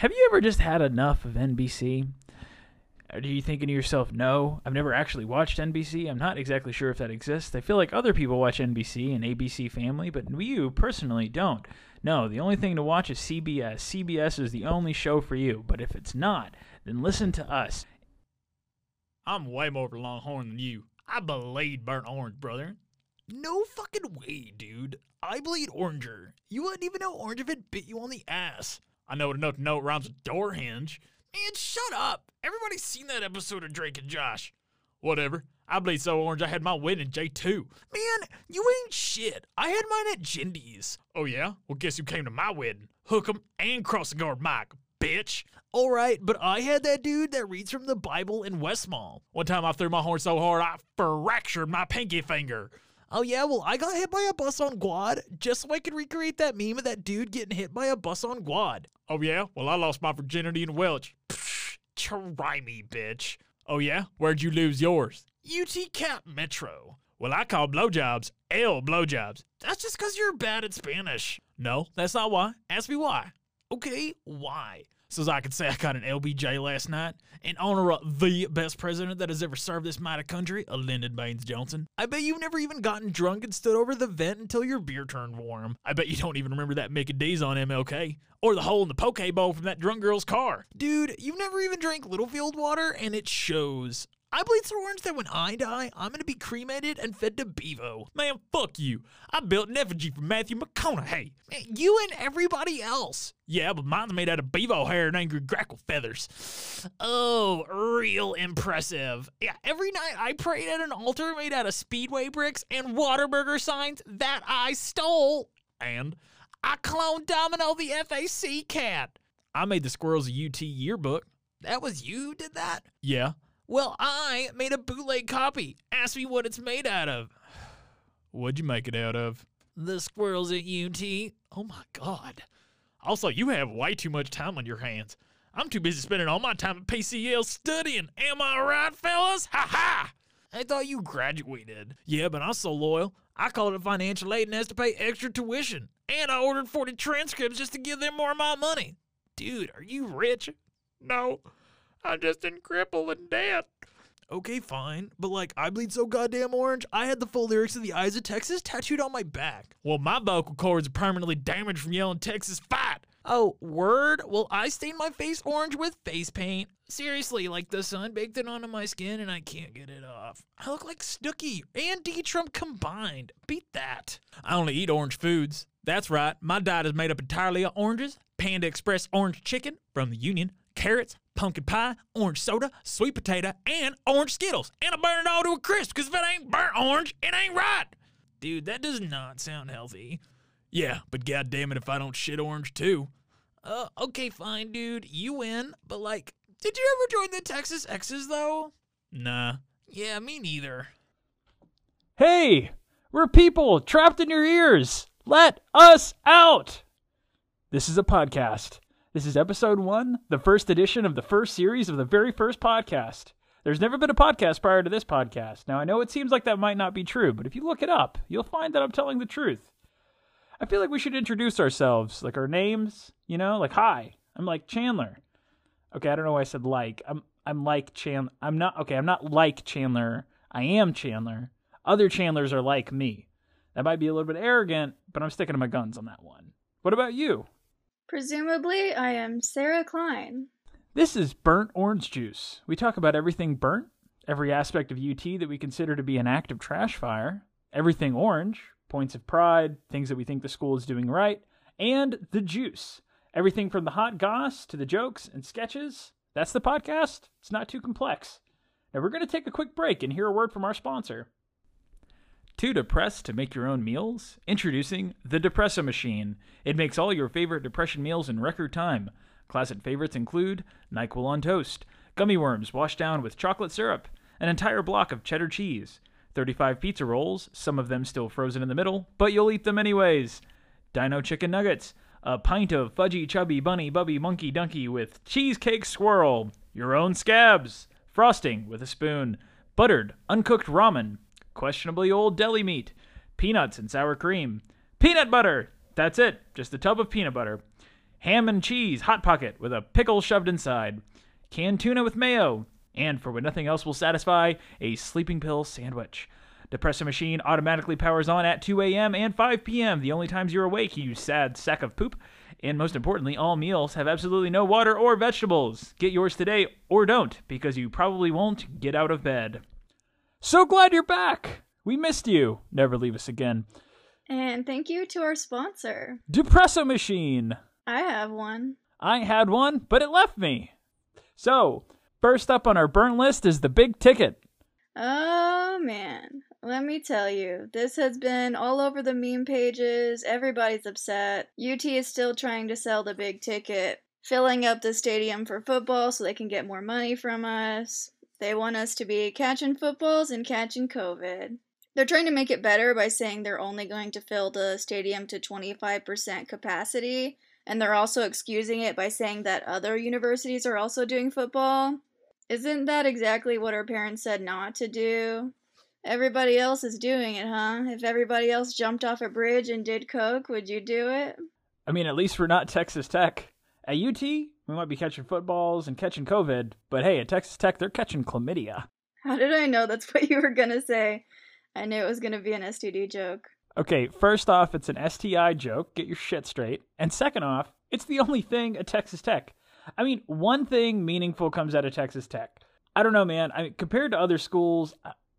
Have you ever just had enough of NBC? Are you thinking to yourself, no, I've never actually watched NBC. I'm not exactly sure if that exists. I feel like other people watch NBC and ABC Family, but you personally don't. No, the only thing to watch is CBS. CBS is the only show for you, but if it's not, then listen to us. I'm way more of a longhorn than you. I bleed burnt orange, brother. No fucking way, dude. I bleed oranger. You wouldn't even know orange if it bit you on the ass. I know enough to know it rhymes with door hinge. Man, shut up. Everybody's seen that episode of Drake and Josh. Whatever. I bleed so orange I had my wedding at J2. Man, you ain't shit. I had mine at Jendy's. Oh, yeah? Well, guess who came to my wedding? Hook'em and crossing guard Mike, bitch. All right, but I had that dude that reads from the Bible in West Mall. One time I threw my horn so hard I fractured my pinky finger. Oh yeah, well I got hit by a bus on Guad just so I could recreate that meme of that dude getting hit by a bus on Guad. Oh yeah, well I lost my virginity in Welch. Psh, try me, bitch. Oh yeah, where'd you lose yours? UT Cap Metro. Well, I call blowjobs L blowjobs. That's just because you're bad at Spanish. No, that's not why. Ask me why. Okay, why? So as I could say I got an LBJ last night in honor of the best president that has ever served this mighty country, a Lyndon Baines Johnson. I bet you've never even gotten drunk and stood over the vent until your beer turned warm. I bet you don't even remember that Mickey D's on MLK or the hole in the poke bowl from that drunk girl's car. Dude, you've never even drank Littlefield water and it shows. I bleed so orange that when I die, I'm gonna be cremated and fed to Bevo. Man, fuck you. I built an effigy for Matthew McConaughey. Man, you and everybody else. Yeah, but mine's made out of Bevo hair and angry grackle feathers. Oh, real impressive. Yeah, every night I prayed at an altar made out of speedway bricks and Whataburger signs that I stole. And I cloned Domino the FAC cat. I made the Squirrels of UT yearbook. That was you who did that? Yeah. Well, I made a bootleg copy. Ask me what it's made out of. What'd you make it out of? The squirrels at UT. Oh my god. Also, you have way too much time on your hands. I'm too busy spending all my time at PCL studying. Am I right, fellas? Ha ha! I thought you graduated. Yeah, but I'm so loyal. I called it financial aid and has to pay extra tuition. And I ordered 40 transcripts just to give them more of my money. Dude, are you rich? No. I'm just in crippling debt. Okay, fine. But like, I bleed so goddamn orange, I had the full lyrics of the Eyes of Texas tattooed on my back. Well, my vocal cords are permanently damaged from yelling Texas fight. Oh, word? Well, I stained my face orange with face paint. Seriously, like the sun baked it onto my skin and I can't get it off. I look like Snooki and D Trump combined. Beat that. I only eat orange foods. That's right, my diet is made up entirely of oranges, Panda Express orange chicken from the Union, carrots, pumpkin pie, orange soda, sweet potato, and orange Skittles. And I burn it all to a crisp because if it ain't burnt orange, it ain't right. Dude, that does not sound healthy. Yeah, but goddamn it if I don't shit orange too. Uh, okay, fine, dude. You win. But like, did you ever join the Texas Exes though? Nah. Yeah, me neither. Hey, we're people trapped in your ears. Let us out. This is a podcast. This is episode one, the first edition of the first series of the very first podcast. There's never been a podcast prior to this podcast. Now, I know it seems like that might not be true, but if you look it up, you'll find that I'm telling the truth. I feel like we should introduce ourselves, like our names, you know, like hi, I'm like Chandler. Okay, I don't know why I said like. I'm I'm like Chandler. I'm not okay, I'm not like Chandler. I am Chandler. Other Chandlers are like me. That might be a little bit arrogant, but I'm sticking to my guns on that one. What about you? Presumably, I am Sarah Klein. This is Burnt Orange Juice. We talk about everything burnt, every aspect of UT that we consider to be an act of trash fire, everything orange, points of pride, things that we think the school is doing right, and the juice. Everything from the hot goss to the jokes and sketches. That's the podcast. It's not too complex. Now we're going to take a quick break and hear a word from our sponsor. Too depressed to make your own meals? Introducing the Depresso Machine. It makes all your favorite depression meals in record time. Classic favorites include NyQuil on toast, gummy worms washed down with chocolate syrup, an entire block of cheddar cheese, 35 pizza rolls, some of them still frozen in the middle, but you'll eat them anyways, dino chicken nuggets, a pint of fudgy chubby bunny bubby monkey donkey with cheesecake swirl, your own scabs, frosting with a spoon, buttered uncooked ramen, questionably old deli meat, peanuts and sour cream, peanut butter. That's it, just a tub of peanut butter. ham and cheese hot pocket with a pickle shoved inside, canned tuna with mayo, and for when nothing else will satisfy, a sleeping pill sandwich. Depresso machine automatically powers on at 2 a.m. and 5 p.m., the only times you're awake, you sad sack of poop. And most importantly, all meals have absolutely no water or vegetables. Get yours today or don't, because you probably won't get out of bed. So glad you're back! We missed you. Never leave us again. And thank you to our sponsor. Depresso machine! I have one. I had one, but it left me. So, first up on our burn list is the big ticket. Oh man, let me tell you, this has been all over the meme pages. Everybody's upset. UT is still trying to sell the big ticket, filling up the stadium for football so they can get more money from us. They want us to be catching footballs and catching COVID. They're trying to make it better by saying they're only going to fill the stadium to 25% capacity, and they're also excusing it by saying that other universities are also doing football. Isn't that exactly what our parents said not to do? Everybody else is doing it, huh? If everybody else jumped off a bridge and did coke, would you do it? I mean, at least we're not Texas Tech. At UT, we might be catching footballs and catching COVID, but hey, at Texas Tech, they're catching chlamydia. How did I know that's what you were gonna say? I knew it was gonna be an STD joke. Okay, first off, it's an STI joke. Get your shit straight. And second off, it's the only thing at Texas Tech. I mean, one thing meaningful comes out of Texas Tech. I don't know, man. I mean, compared to other schools,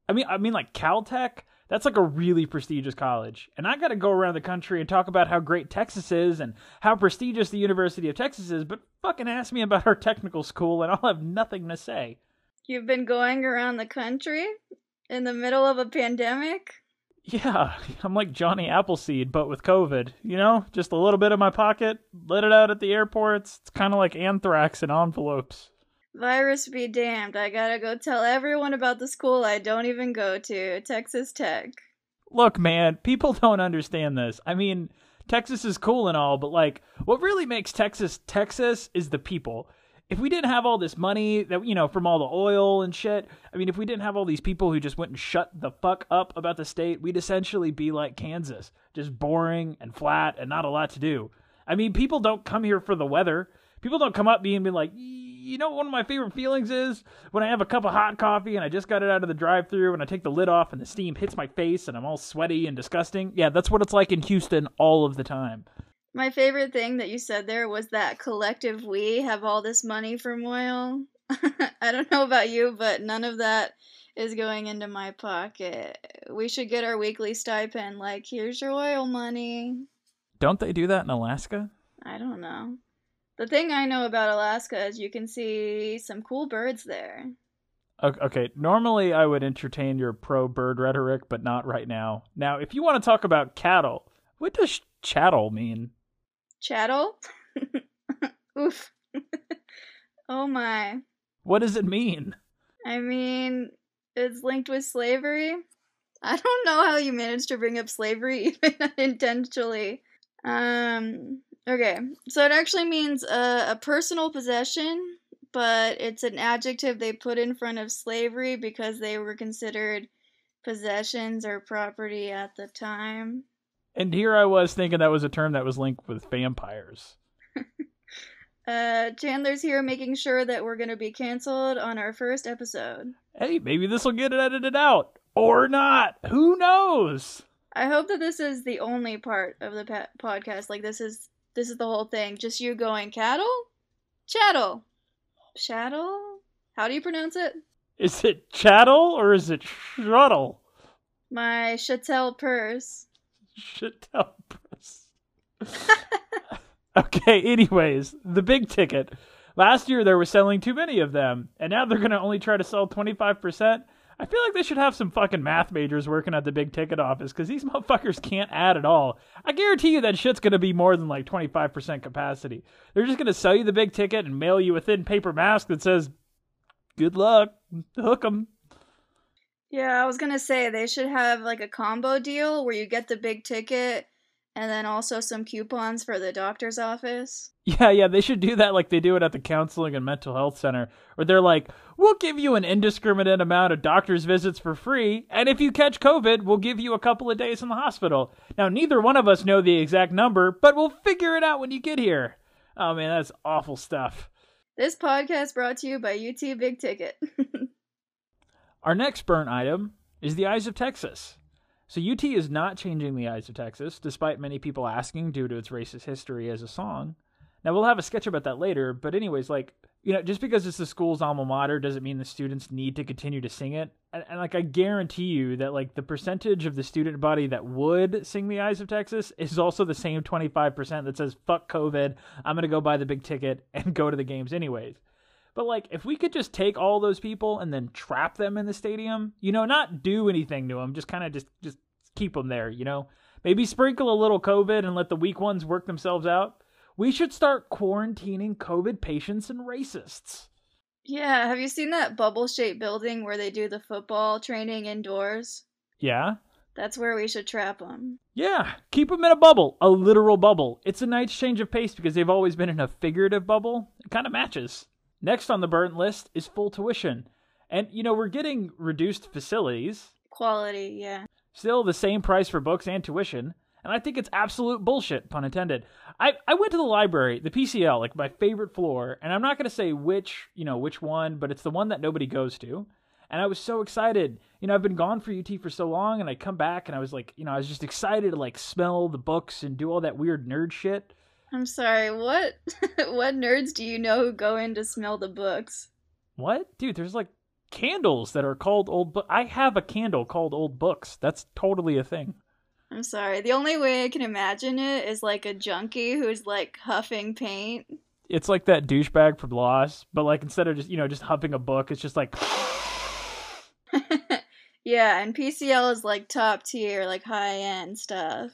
I mean, I mean, like Caltech. That's like a really prestigious college. And I got to go around the country and talk about how great Texas is and how prestigious the University of Texas is, but fucking ask me about our technical school and I'll have nothing to say. You've been going around the country in the middle of a pandemic? Yeah, I'm like Johnny Appleseed, but with COVID. You know, just a little bit in my pocket, let it out at the airports. It's kind of like anthrax in envelopes. Virus be damned. I gotta go tell everyone about the school I don't even go to, Texas Tech. Look, man, people don't understand this. I mean, Texas is cool and all, but like, what really makes Texas Texas is the people if we didn't have all this money that you know from all the oil and shit i mean if we didn't have all these people who just went and shut the fuck up about the state we'd essentially be like kansas just boring and flat and not a lot to do i mean people don't come here for the weather people don't come up being be like you know what one of my favorite feelings is when i have a cup of hot coffee and i just got it out of the drive through and i take the lid off and the steam hits my face and i'm all sweaty and disgusting yeah that's what it's like in houston all of the time my favorite thing that you said there was that collective we have all this money from oil. I don't know about you, but none of that is going into my pocket. We should get our weekly stipend. Like, here's your oil money. Don't they do that in Alaska? I don't know. The thing I know about Alaska is you can see some cool birds there. Okay, normally I would entertain your pro bird rhetoric, but not right now. Now, if you want to talk about cattle, what does chattel mean? Chattel? Oof. oh my. What does it mean? I mean, it's linked with slavery. I don't know how you managed to bring up slavery even unintentionally. Um, okay, so it actually means a, a personal possession, but it's an adjective they put in front of slavery because they were considered possessions or property at the time. And here I was thinking that was a term that was linked with vampires. uh, Chandler's here making sure that we're going to be canceled on our first episode. Hey, maybe this will get it edited out. Or not. Who knows? I hope that this is the only part of the podcast. Like, this is this is the whole thing. Just you going cattle? Chattel. Chattel? How do you pronounce it? Is it chattel or is it shuttle? My chattel purse. Shit tell press. okay, anyways, the big ticket. Last year they were selling too many of them, and now they're gonna only try to sell twenty five percent. I feel like they should have some fucking math majors working at the big ticket office because these motherfuckers can't add at all. I guarantee you that shit's gonna be more than like 25% capacity. They're just gonna sell you the big ticket and mail you a thin paper mask that says, good luck, hook 'em. Yeah, I was gonna say they should have like a combo deal where you get the big ticket and then also some coupons for the doctor's office. Yeah, yeah, they should do that like they do it at the counseling and mental health center, where they're like, we'll give you an indiscriminate amount of doctor's visits for free, and if you catch COVID, we'll give you a couple of days in the hospital. Now, neither one of us know the exact number, but we'll figure it out when you get here. Oh man, that's awful stuff. This podcast brought to you by UT Big Ticket. Our next burnt item is the Eyes of Texas. So UT is not changing the Eyes of Texas, despite many people asking due to its racist history as a song. Now we'll have a sketch about that later, but anyways, like you know, just because it's the school's alma mater doesn't mean the students need to continue to sing it. And, and, like I guarantee you that like the percentage of the student body that would sing the Eyes of Texas is also the same 25% that says fuck COVID, I'm going to go buy the big ticket and go to the games anyways. But like if we could just take all those people and then trap them in the stadium, you know, not do anything to them, just kind of just just keep them there, you know. Maybe sprinkle a little COVID and let the weak ones work themselves out we should start quarantining COVID patients and racists. Yeah, have you seen that bubble shaped building where they do the football training indoors? Yeah. That's where we should trap them. Yeah, keep them in a bubble, a literal bubble. It's a nice change of pace because they've always been in a figurative bubble. It kind of matches. Next on the burnt list is full tuition. And, you know, we're getting reduced facilities. Quality, yeah. Still the same price for books and tuition and I think it's absolute bullshit, pun intended. I, I went to the library, the PCL, like my favorite floor, and I'm not gonna say which, you know, which one, but it's the one that nobody goes to. And I was so excited. You know, I've been gone for UT for so long, and I come back and I was like, you know, I was just excited to like smell the books and do all that weird nerd shit. I'm sorry, what what nerds do you know who go in to smell the books? What? Dude, there's like candles that are called old book. I have a candle called old books. That's totally a thing. I'm sorry. The only way I can imagine it is like a junkie who's like huffing paint. It's like that douchebag from Lost, but like instead of just you know just huffing a book, it's just like. yeah, and PCL is like top tier, like high end stuff.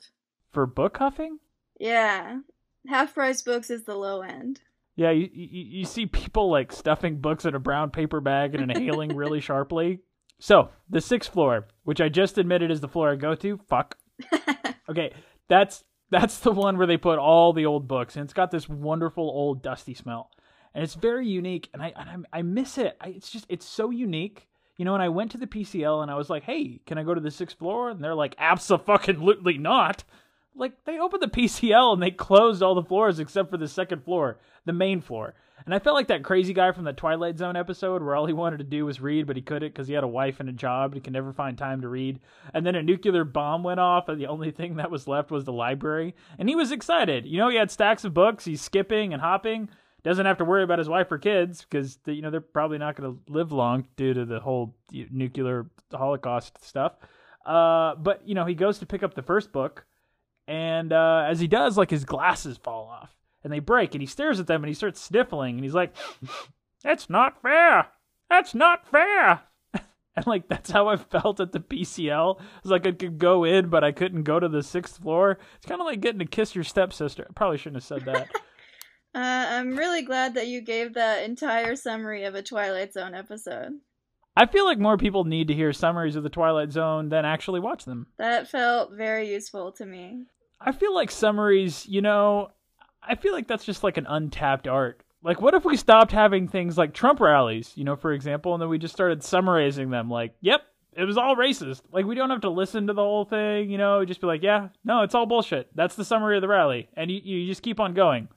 For book huffing? Yeah, half price books is the low end. Yeah, you, you you see people like stuffing books in a brown paper bag and inhaling really sharply. So the sixth floor, which I just admitted is the floor I go to, fuck. okay, that's that's the one where they put all the old books, and it's got this wonderful old dusty smell, and it's very unique, and I and I, I miss it. I, it's just it's so unique. You know, and I went to the PCL and I was like, "Hey, can I go to the sixth floor?" And they're like, "Absolutely not." Like they opened the PCL and they closed all the floors except for the second floor, the main floor. And I felt like that crazy guy from the Twilight Zone episode where all he wanted to do was read, but he couldn't because he had a wife and a job and he could never find time to read. And then a nuclear bomb went off, and the only thing that was left was the library. And he was excited. You know, he had stacks of books. He's skipping and hopping. Doesn't have to worry about his wife or kids because you know they're probably not going to live long due to the whole nuclear holocaust stuff. Uh, but you know, he goes to pick up the first book, and uh, as he does, like his glasses fall off and they break and he stares at them and he starts sniffling and he's like that's not fair. That's not fair. And like that's how i felt at the pcl it's like i could go in but i couldn't go to the sixth floor. It's kind of like getting to kiss your stepsister. I probably shouldn't have said that. Uh, i'm really glad that you gave that entire summary of a twilight zone episode I feel like more people need to hear summaries of the Twilight Zone than actually watch them. That felt very useful to me. I feel like summaries, you know, I feel like that's just like an untapped art. Like, what if we stopped having things like Trump rallies, you know, for example, and then we just started summarizing them like, yep, it was all racist. Like, we don't have to listen to the whole thing, you know, just be like, yeah, no, it's all bullshit. That's the summary of the rally. And you, you just keep on going.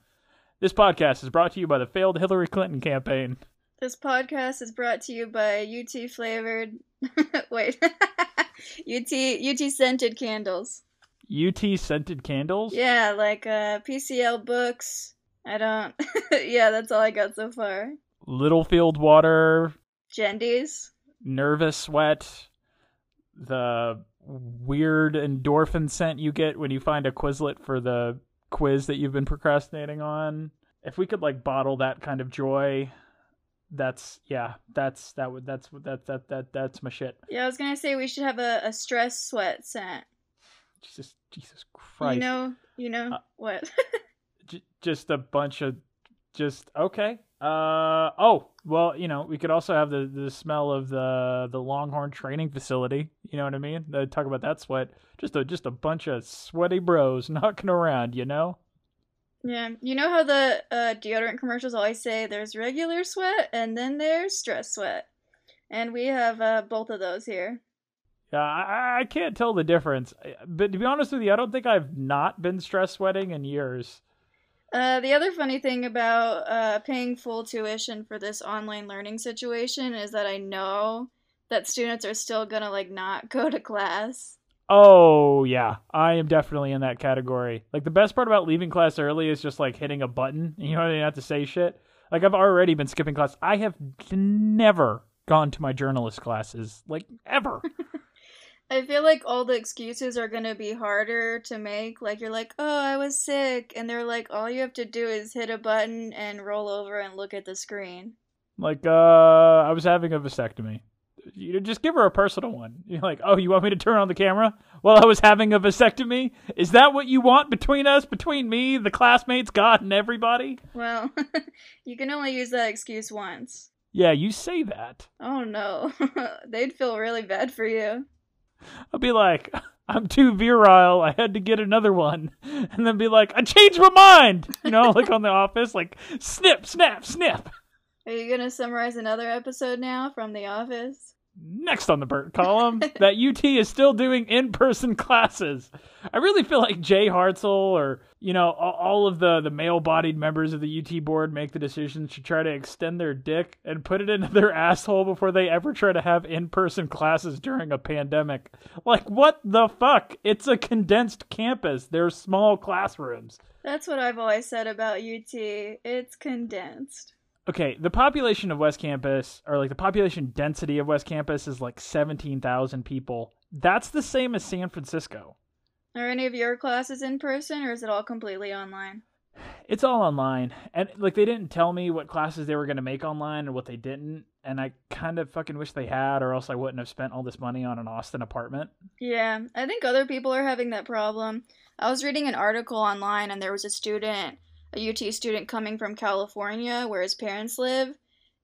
This podcast is brought to you by the failed Hillary Clinton campaign. This podcast is brought to you by UT flavored. Wait. UT UT scented candles. UT scented candles? Yeah, like uh, PCL books. I don't. yeah, that's all I got so far. Littlefield water. Jendy's. Nervous sweat. The weird endorphin scent you get when you find a Quizlet for the quiz that you've been procrastinating on. If we could like bottle that kind of joy, that's yeah, that's that would that's that that that that's my shit. Yeah, I was gonna say we should have a, a stress sweat scent. Jesus, Jesus Christ. You know, you know uh, what? j- just a bunch of, just okay. Uh oh, well, you know, we could also have the the smell of the the Longhorn training facility. You know what I mean? They talk about that sweat. Just a just a bunch of sweaty bros knocking around. You know. Yeah, you know how the uh, deodorant commercials always say there's regular sweat and then there's stress sweat, and we have uh, both of those here. Yeah, I, I can't tell the difference. But to be honest with you, I don't think I've not been stress sweating in years. Uh, the other funny thing about uh, paying full tuition for this online learning situation is that I know that students are still gonna like not go to class. Oh yeah, I am definitely in that category. Like the best part about leaving class early is just like hitting a button. You know, you don't have to say shit. Like I've already been skipping class. I have never gone to my journalist classes, like ever. I feel like all the excuses are gonna be harder to make. Like you're like, oh, I was sick, and they're like, all you have to do is hit a button and roll over and look at the screen. like uh, I was having a vasectomy. You just give her a personal one. You're like, oh, you want me to turn on the camera while I was having a vasectomy? Is that what you want between us, between me, the classmates, God, and everybody? Well, you can only use that excuse once. Yeah, you say that. Oh no, they'd feel really bad for you. I'll be like, I'm too virile. I had to get another one. And then be like, I changed my mind. You know, like on The Office, like snip, snap, snip. Are you gonna summarize another episode now from The Office? Next on the Burt column, that UT is still doing in person classes. I really feel like Jay Hartzell or, you know, all of the, the male bodied members of the UT board make the decision to try to extend their dick and put it into their asshole before they ever try to have in person classes during a pandemic. Like, what the fuck? It's a condensed campus, they're small classrooms. That's what I've always said about UT. It's condensed. Okay, the population of West Campus, or like the population density of West Campus, is like 17,000 people. That's the same as San Francisco. Are any of your classes in person, or is it all completely online? It's all online. And like they didn't tell me what classes they were going to make online and what they didn't. And I kind of fucking wish they had, or else I wouldn't have spent all this money on an Austin apartment. Yeah, I think other people are having that problem. I was reading an article online, and there was a student, a UT student coming from California, where his parents live,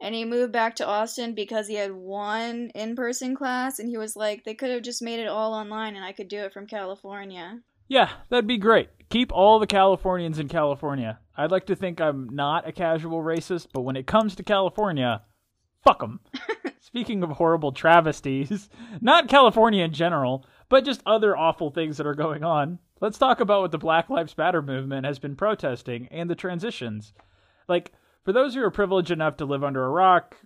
and he moved back to Austin because he had one in person class, and he was like, they could have just made it all online, and I could do it from California. Yeah, that'd be great. Keep all the Californians in California. I'd like to think I'm not a casual racist, but when it comes to California, fuck them. Speaking of horrible travesties, not California in general, but just other awful things that are going on, let's talk about what the Black Lives Matter movement has been protesting and the transitions. Like, for those who are privileged enough to live under a rock,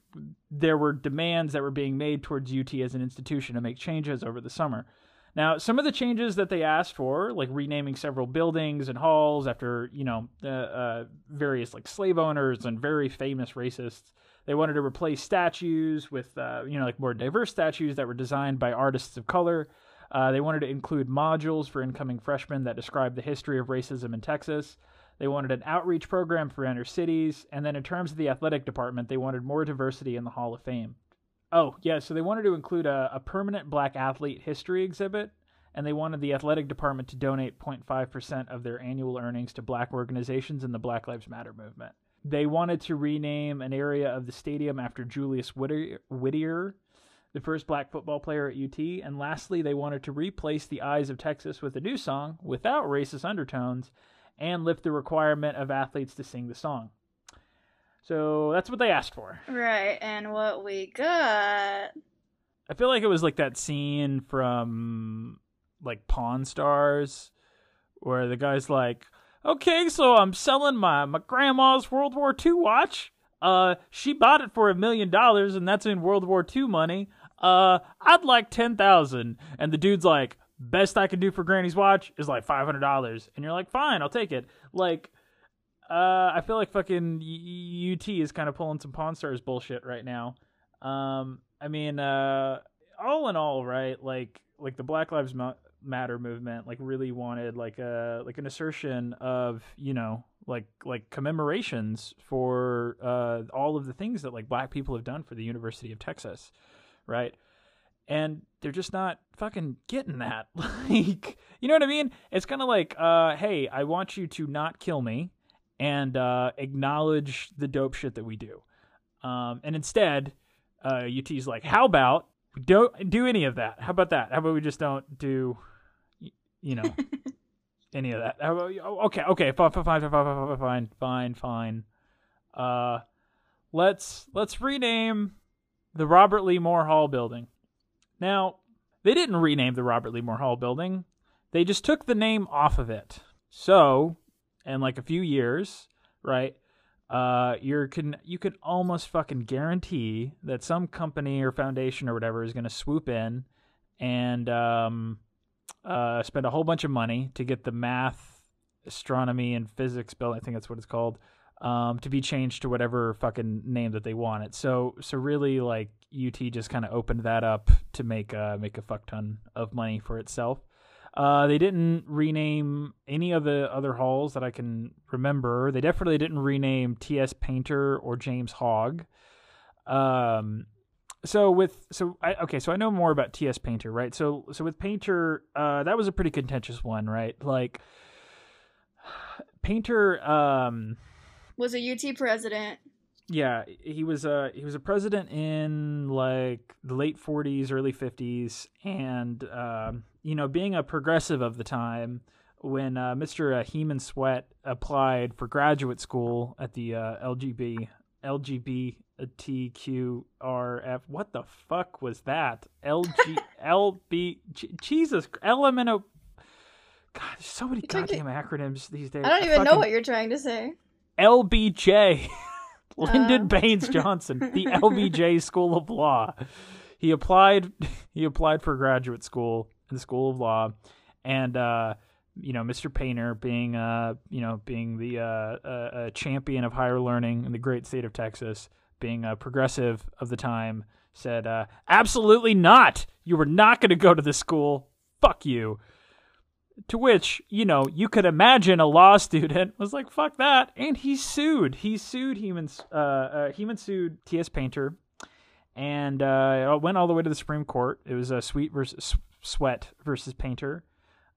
there were demands that were being made towards UT as an institution to make changes over the summer. Now, some of the changes that they asked for, like renaming several buildings and halls after, you know, uh, uh, various like slave owners and very famous racists, they wanted to replace statues with, uh, you know, like more diverse statues that were designed by artists of color. Uh, they wanted to include modules for incoming freshmen that describe the history of racism in Texas. They wanted an outreach program for inner cities. And then, in terms of the athletic department, they wanted more diversity in the Hall of Fame. Oh, yeah, so they wanted to include a, a permanent black athlete history exhibit, and they wanted the athletic department to donate 0.5% of their annual earnings to black organizations in the Black Lives Matter movement. They wanted to rename an area of the stadium after Julius Whittier, Whittier the first black football player at UT. And lastly, they wanted to replace the Eyes of Texas with a new song without racist undertones and lift the requirement of athletes to sing the song. So that's what they asked for. Right, and what we got. I feel like it was like that scene from like Pawn Stars where the guy's like, "Okay, so I'm selling my my grandma's World War II watch. Uh, she bought it for a million dollars, and that's in World War II money. Uh, I'd like ten thousand. And the dude's like, "Best I can do for Granny's watch is like five hundred dollars." And you're like, "Fine, I'll take it." Like, uh, I feel like fucking UT is kind of pulling some Pawn Stars bullshit right now. Um, I mean, uh, all in all, right? Like, like the Black Lives Matter movement, like, really wanted like a like an assertion of you know like like commemorations for uh all of the things that like black people have done for the University of Texas, right? And they're just not fucking getting that. like, you know what I mean? It's kind of like, uh, hey, I want you to not kill me and uh, acknowledge the dope shit that we do. Um, and instead, uh, UT's like, how about we don't do any of that? How about that? How about we just don't do, you know, any of that. Oh, okay, okay, fine, fine, fine, fine, fine, fine, fine. Uh, let's let's rename the Robert Lee Moore Hall building. Now, they didn't rename the Robert Lee Moore Hall building. They just took the name off of it. So, in like a few years, right? Uh, you're can you can almost fucking guarantee that some company or foundation or whatever is going to swoop in and um uh, spend a whole bunch of money to get the math, astronomy, and physics bill. I think that's what it's called. Um, to be changed to whatever fucking name that they want it. So so really like UT just kind of opened that up to make uh make a fuck ton of money for itself. Uh, they didn't rename any of the other halls that I can remember. They definitely didn't rename T.S. Painter or James Hogg. Um, so with so I okay, so I know more about T.S. Painter, right? So so with Painter, uh, that was a pretty contentious one, right? Like Painter, um, Was a UT president. yeah, he was a he was a president in like the late 40s, early 50s, and um, you know, being a progressive of the time, when uh, Mr. Uh, Heman Sweatt applied for graduate school at the uh, LGB LGBTQRF, what the fuck was that? LG LB J- Jesus LMNO. God, there's so many You took it- goddamn acronyms these days. I don't even know what you're trying to say. LBJ, Lyndon Oh. Baines Johnson, the LBJ School of Law. He applied. He applied for graduate school in the School of Law, and uh, you know, Mr. Painter, being uh, you know, being the uh, uh, uh, champion of higher learning in the great state of Texas, being a progressive of the time, said, uh, "Absolutely not! You were not going to go to this school. Fuck you." To which, you know, you could imagine a law student was like, fuck that. And he sued. He sued Heman, uh, uh, sued T.S. Painter and uh, went all the way to the Supreme Court. It was a Sweet versus Sweatt versus Painter.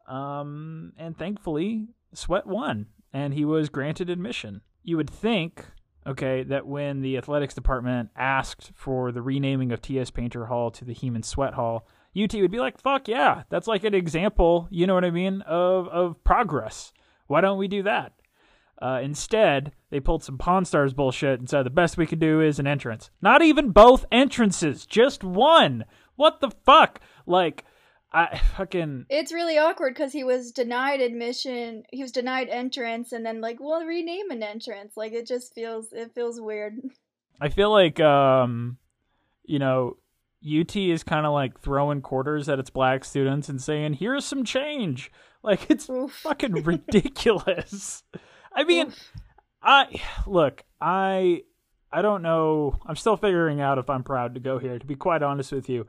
Um, and thankfully, Sweatt won and he was granted admission. You would think, okay, that when the athletics department asked for the renaming of T.S. Painter Hall to the Heman Sweatt Hall, UT would be like, fuck yeah, that's like an example, you know what I mean, of, of progress. Why don't we do that? Uh, instead, they pulled some Pawn Stars bullshit and said the best we could do is an entrance. Not even both entrances, just one. What the fuck? Like, I fucking. It's really awkward because he was denied admission. He was denied entrance, and then like, well, rename an entrance. Like it just feels it feels weird. I feel like, um, you know, UT is kind of like throwing quarters at its black students and saying, here's some change. Like, it's Oof. fucking ridiculous. I mean, Oof. I look, I I don't know. I'm still figuring out if I'm proud to go here to be quite honest with you.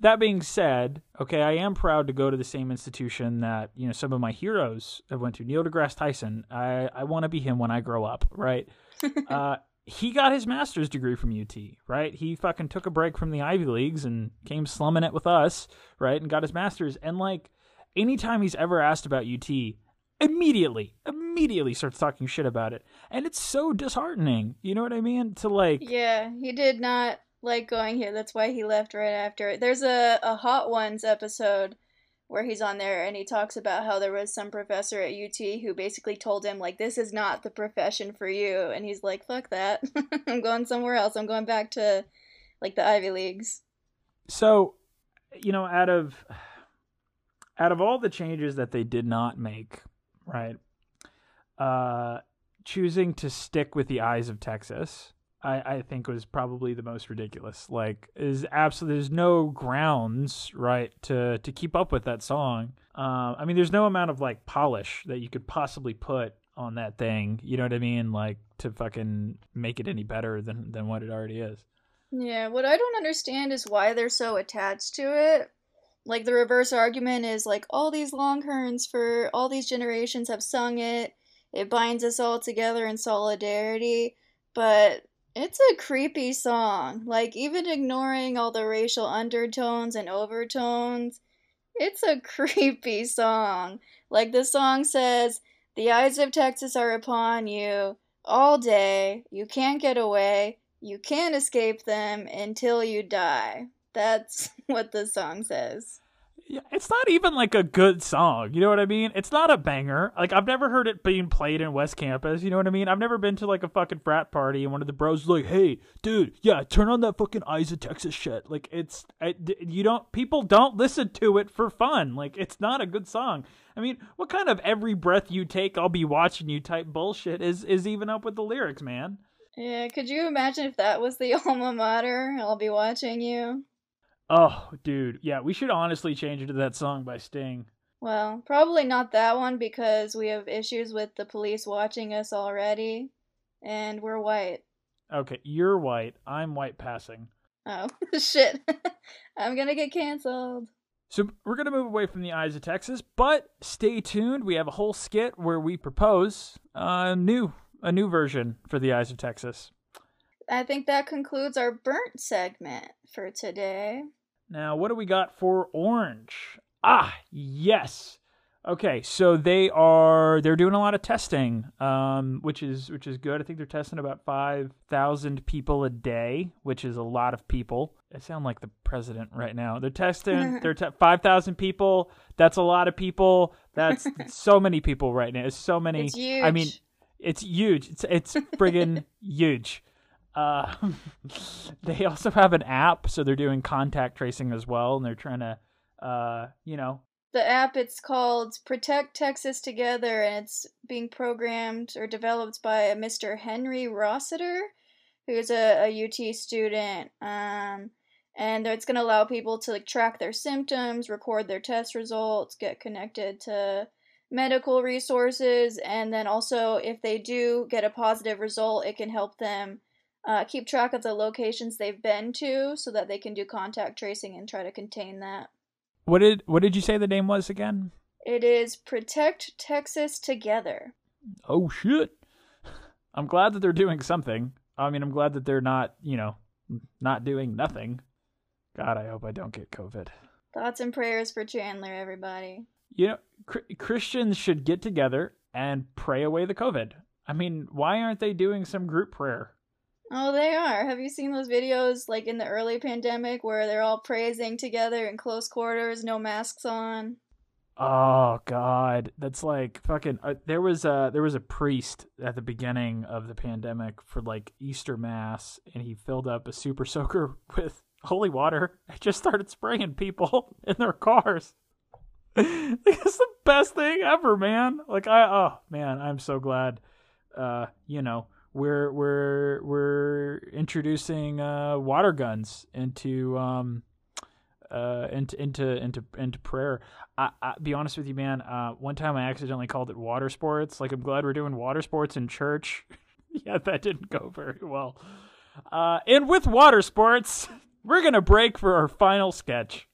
That being said, okay, I am proud to go to the same institution that, you know, some of my heroes have went to. Neil deGrasse Tyson. I I want to be him when I grow up, right? uh he got his master's degree from UT, right? He fucking took a break from the Ivy Leagues and came slumming it with us, right? And got his master's. And like anytime he's ever asked about UT, immediately, immediately starts talking shit about it. And it's so disheartening. You know what I mean? To like Yeah, he did not like going here. That's why he left right after. There's a, a Hot Ones episode where he's on there and he talks about how there was some professor at UT who basically told him, like, this is not the profession for you. And he's like, fuck that. I'm going somewhere else. I'm going back to, like, the Ivy Leagues. so you know out of out of all the changes that they did not make right uh choosing to stick with the eyes of texas i i think was probably the most ridiculous. Like is absolutely there's no grounds right to to keep up with that song. Um i mean there's no amount of like polish that you could possibly put on that thing you know what i mean? Like to fucking make it any better than than what it already is. Yeah, what I don't understand is why they're so attached to it. Like the reverse argument is like all these Longhorns for all these generations have sung it. It binds us all together in solidarity, but it's a creepy song. Like even ignoring all the racial undertones and overtones, it's a creepy song. Like the song says, "The eyes of Texas are upon you all day. You can't get away." You can't escape them until you die. That's what the song says. Yeah, it's not even like a good song. You know what I mean? It's not a banger. Like I've never heard it being played in West Campus. You know what I mean? I've never been to like a fucking frat party and one of the bros is like, "Hey, dude, yeah, turn on that fucking Eyes of Texas shit." Like it's I, you don't people don't listen to it for fun. Like it's not a good song. I mean, what kind of every breath you take, I'll be watching you type bullshit is is even up with the lyrics, man? Yeah, could you imagine if that was the alma mater? I'll be watching you. Oh, dude. Yeah, we should honestly change it to that song by Sting. Well, probably not that one because we have issues with the police watching us already, and we're white. Okay, you're white. I'm white passing. Oh, shit. I'm gonna get canceled. So we're gonna move away from the eyes of Texas, but stay tuned. We have a whole skit where we propose a new a new version for the eyes of Texas. I think that concludes our burnt segment for today. Now, what do we got for orange? Ah, yes. Okay, so they are they're doing a lot of testing, um, which is which is good. I think they're testing about five thousand people a day, which is a lot of people. I sound like the president right now. They're testing. they're te- five thousand people. That's a lot of people. That's so many people right now. It's so many. It's huge. I mean, it's huge. It's it's friggin' huge. Uh, they also have an app, so they're doing contact tracing as well, and they're trying to, uh, you know, the app it's called Protect Texas Together, and it's being programmed or developed by a Mr. Henry Rossiter, who's a, a UT student. Um, and it's going to allow people to like track their symptoms, record their test results, get connected to medical resources, and then also if they do get a positive result, it can help them uh, keep track of the locations they've been to so that they can do contact tracing and try to contain that. What did what did you say the name was again? It is Protect Texas Together. Oh shit. I'm glad that they're doing something. I mean, I'm glad that they're not, you know, not doing nothing. God, I hope I don't get COVID. Thoughts and prayers for Chandler, everybody. You know, cr- Christians should get together and pray away the COVID. I mean, why aren't they doing some group prayer? Oh, they are. Have you seen those videos like in the early pandemic where they're all praising together in close quarters, no masks on? Oh God, that's like fucking. Uh, there was a there was a priest at the beginning of the pandemic for like Easter mass, and he filled up a super soaker with holy water and just started spraying people in their cars. it's the best thing ever, man. Like I, oh man, I'm so glad. Uh, you know, we're we're we're introducing uh water guns into um uh into into into into prayer. I, I be honest with you, man. Uh, one time I accidentally called it water sports. Like I'm glad we're doing water sports in church. yeah, that didn't go very well. Uh, and with water sports, we're gonna break for our final sketch.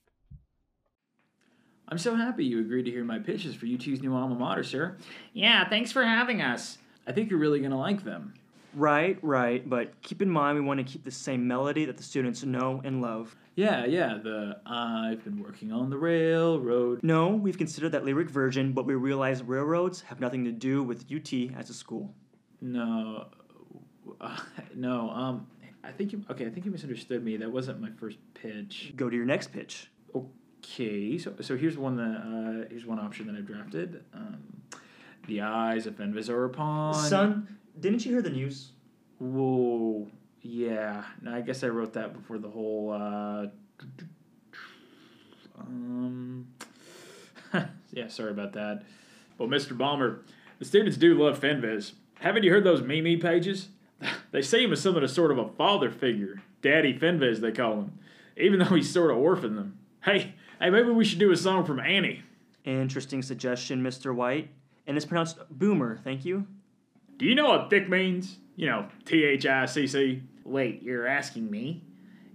I'm so happy you agreed to hear my pitches for UT's new alma mater, sir. Yeah, thanks for having us. I think you're really gonna like them. Right, right, but keep in mind we want to keep the same melody that the students know and love. Yeah, yeah, the I've been working on the railroad. No, we've considered that lyric version, but we realize railroads have nothing to do with UT as a school. No, uh, no, um, I think you, okay, I think you misunderstood me. That wasn't my first pitch. Go to your next pitch. Okay, so so here's one that uh, here's one option that I've drafted. Um, the eyes of Fenves are upon. Son, didn't you hear the news? Whoa, yeah. No, I guess I wrote that before the whole. Uh, um, yeah, sorry about that. Well, Mr. Bomber, the students do love Fenves. Haven't you heard those Mimi pages? They see him as something of sort of a father figure. Daddy Fenves, they call him. Even though he's sort of orphaned them. Hey, hey, maybe we should do a song from Annie. Interesting suggestion, Mr. White. And it's pronounced boomer, thank you. Do you know what thick means? You know, T H I C C. Wait, you're asking me?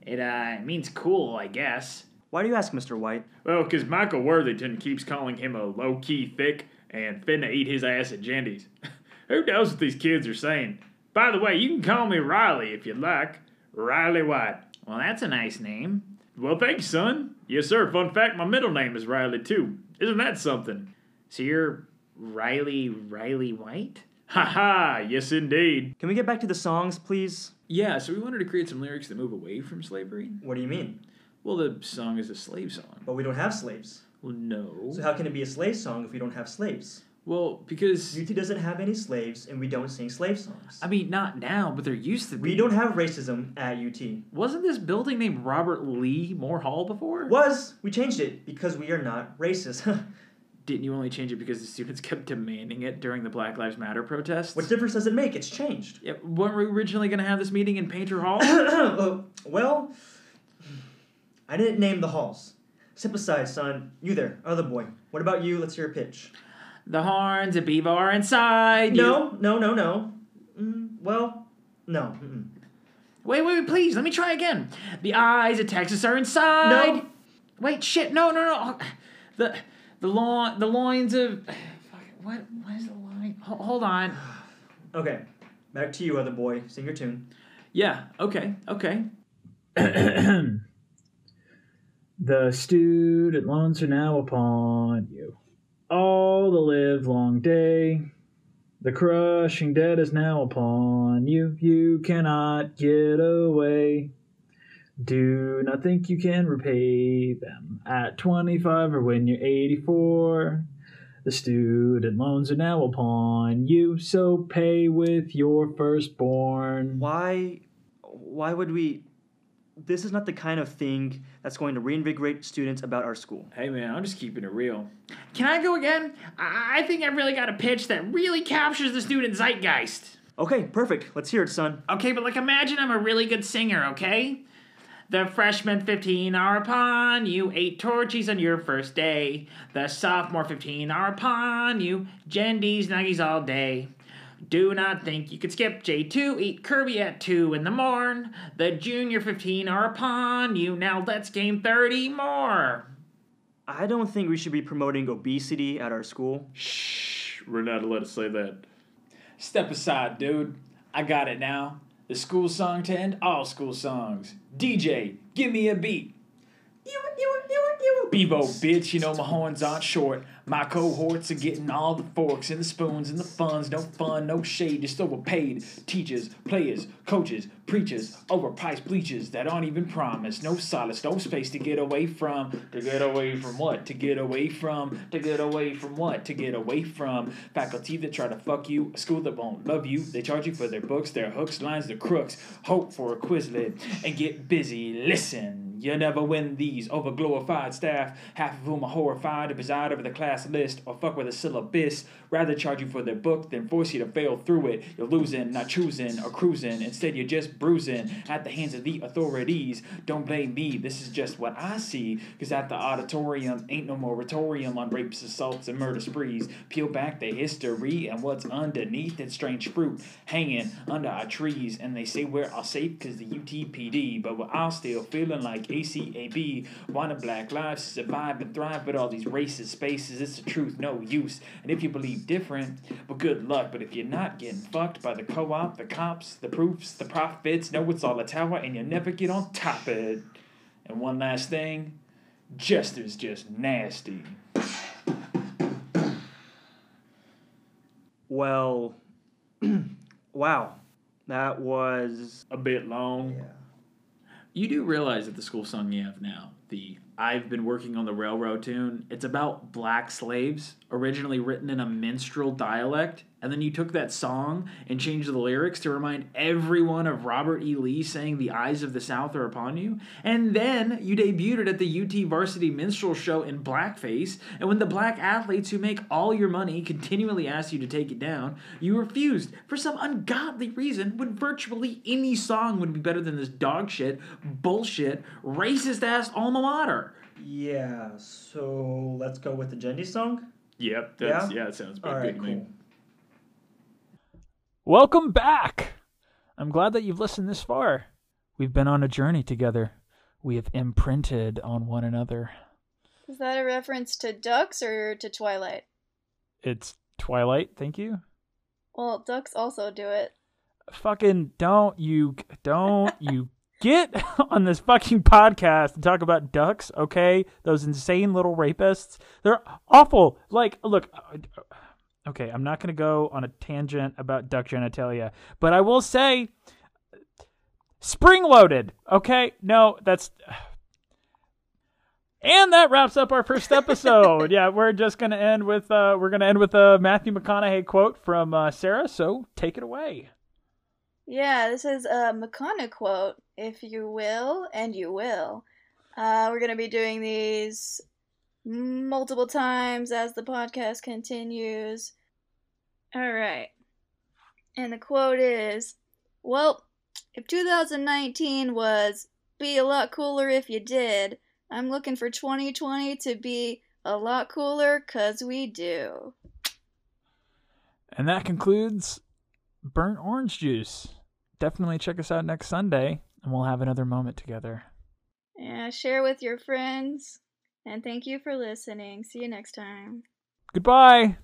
It uh means cool, I guess. Why do you ask, Mr. White? Well, 'cause Michael Worthington keeps calling him a low key thick and finna eat his ass at Jendy's. Who knows what these kids are saying? By the way, you can call me Riley if you'd like. Riley White. Well, that's a nice name. Well, thanks, son. Yes, sir. Fun fact my middle name is Riley, too. Isn't that something? So you're Riley Riley White? Ha ha! Yes, indeed. Can we get back to the songs, please? Yeah, so we wanted to create some lyrics that move away from slavery. What do you mean? Well, the song is a slave song. But we don't have slaves. Well, no. So how can it be a slave song if we don't have slaves? well, because UT doesn't have any slaves, and we don't sing slave songs. I mean, not now, but there used to be. we don't have racism at UT. Wasn't this building named Robert Lee Moore Hall before? Was we changed it because we are not racist. Didn't you only change it because the students kept demanding it during the Black Lives Matter protests? what difference does it make? It's changed. Yeah, weren't we originally going to have this meeting in Painter Hall? Uh, well, I didn't name the halls. Step aside, son. You there, other boy. What about you? Let's hear a pitch. the horns of Beaver are inside. you- No, no, no, no. Mm, well, no. Mm-mm. Wait, wait, wait, please. Let me try again. The eyes of Texas are inside. No. Wait, shit. No, no, no. The the lo- the loins of fuck, what what is the line? Ho- hold on. Okay, back to you, other boy. Sing your tune. Yeah. Okay. Okay. The student loans are now upon you. All the live long day. The crushing debt is now upon you. You cannot get away. Do not think you can repay them at 25 or when you're 84. The student loans are now upon you, so pay with your firstborn. Why, why would we? This is not the kind of thing that's going to reinvigorate students about our school. Hey man, I'm just keeping it real. Can I go again? I I think I've really got a pitch that really captures the student zeitgeist. Okay, perfect. Let's hear it, son. Okay, but like imagine I'm a really good singer, okay? The freshman 15 are upon you, ate Torchy's on your first day. The sophomore 15 are upon you, Jendy's, nuggies all day. Do not think you could skip J2, eat Kerbey at 2 in the morn. The junior 15 are upon you, now let's game 30 more. I don't think we should be promoting obesity at our school. Shh, we're not allowed to say that. Step aside, dude. I got it now. The school song to end all school songs. DJ, give me a beat. Bevo, bitch, you know my horns aren't short. My cohorts are getting all the forks and the spoons and the funds. No fun, no shade, just overpaid. Teachers, players, coaches, preachers, overpriced bleachers that aren't even promised. No solace, no space to get away from. To get away from what? To get away from. To get away from what? To get away from. Faculty that try to fuck you. A school that won't love you. They charge you for their books, their hooks, lines, their crooks. Hope for a Quizlet and get busy. Listen. You never win these over glorified staff, half of whom are horrified to preside over the class list or fuck with a syllabus. Rather charge you for their book than force you to fail through it. You're losing, not choosing or cruising. Instead, you're just bruising at the hands of the authorities. Don't blame me, this is just what I see. Cause at the auditorium, ain't no moratorium on rapes, assaults, and murder sprees. Peel back the history and what's underneath that strange fruit hanging under our trees. And they say we're all safe cause the UTPD, but we're all still feeling like ACAB. Wanna black lives to survive and thrive, but all these racist spaces, it's the truth, no use. And if you believe different, well, good luck. But if you're not getting fucked by the co op, the cops, the proofs, the profits, know it's all a tower and you never get on top of it. And one last thing Jester's just nasty. Well, wow, that was. A bit long. You do realize that the school song you have now, the I've been working on the railroad tune, it's about black slaves, originally written in a minstrel dialect, and then you took that song and changed the lyrics to remind everyone of Robert E. Lee saying the eyes of the South are upon you. And then you debuted it at the UT Varsity Minstrel Show in blackface, and when the black athletes who make all your money continually asked you to take it down, you refused for some ungodly reason when virtually any song would be better than this dog shit, bullshit, racist ass alma mater. Yeah, so let's go with the Jendy song. Yep, that's- yeah, it sounds All right, cool. Welcome back! I'm glad that you've listened this far. We've been on a journey together. We have imprinted on one another. Is that a reference to ducks or to Twilight? It's Twilight, thank you. Well, ducks also do it. Fucking don't you don't you get on this fucking podcast and talk about ducks, okay? Those insane little rapists. They're awful. Like, look, okay, I'm not going to go on a tangent about duck genitalia, but I will say spring loaded, okay? No, that's And that wraps up our first episode. yeah, we're just gonna end with uh, we're gonna end with a Matthew McConaughey quote from uh, Sarah. So take it away. Yeah, this is a McConaughey quote, if you will, and you will. Uh, we're going to be doing these multiple times as the podcast continues. All right. And the quote is Well, if 2019 was be a lot cooler if you did, I'm looking for 2020 to be a lot cooler because we do. And that concludes Burnt Orange Juice. Definitely check us out next Sunday, and we'll have another moment together. Yeah, share with your friends. And thank you for listening. See you next time. Goodbye.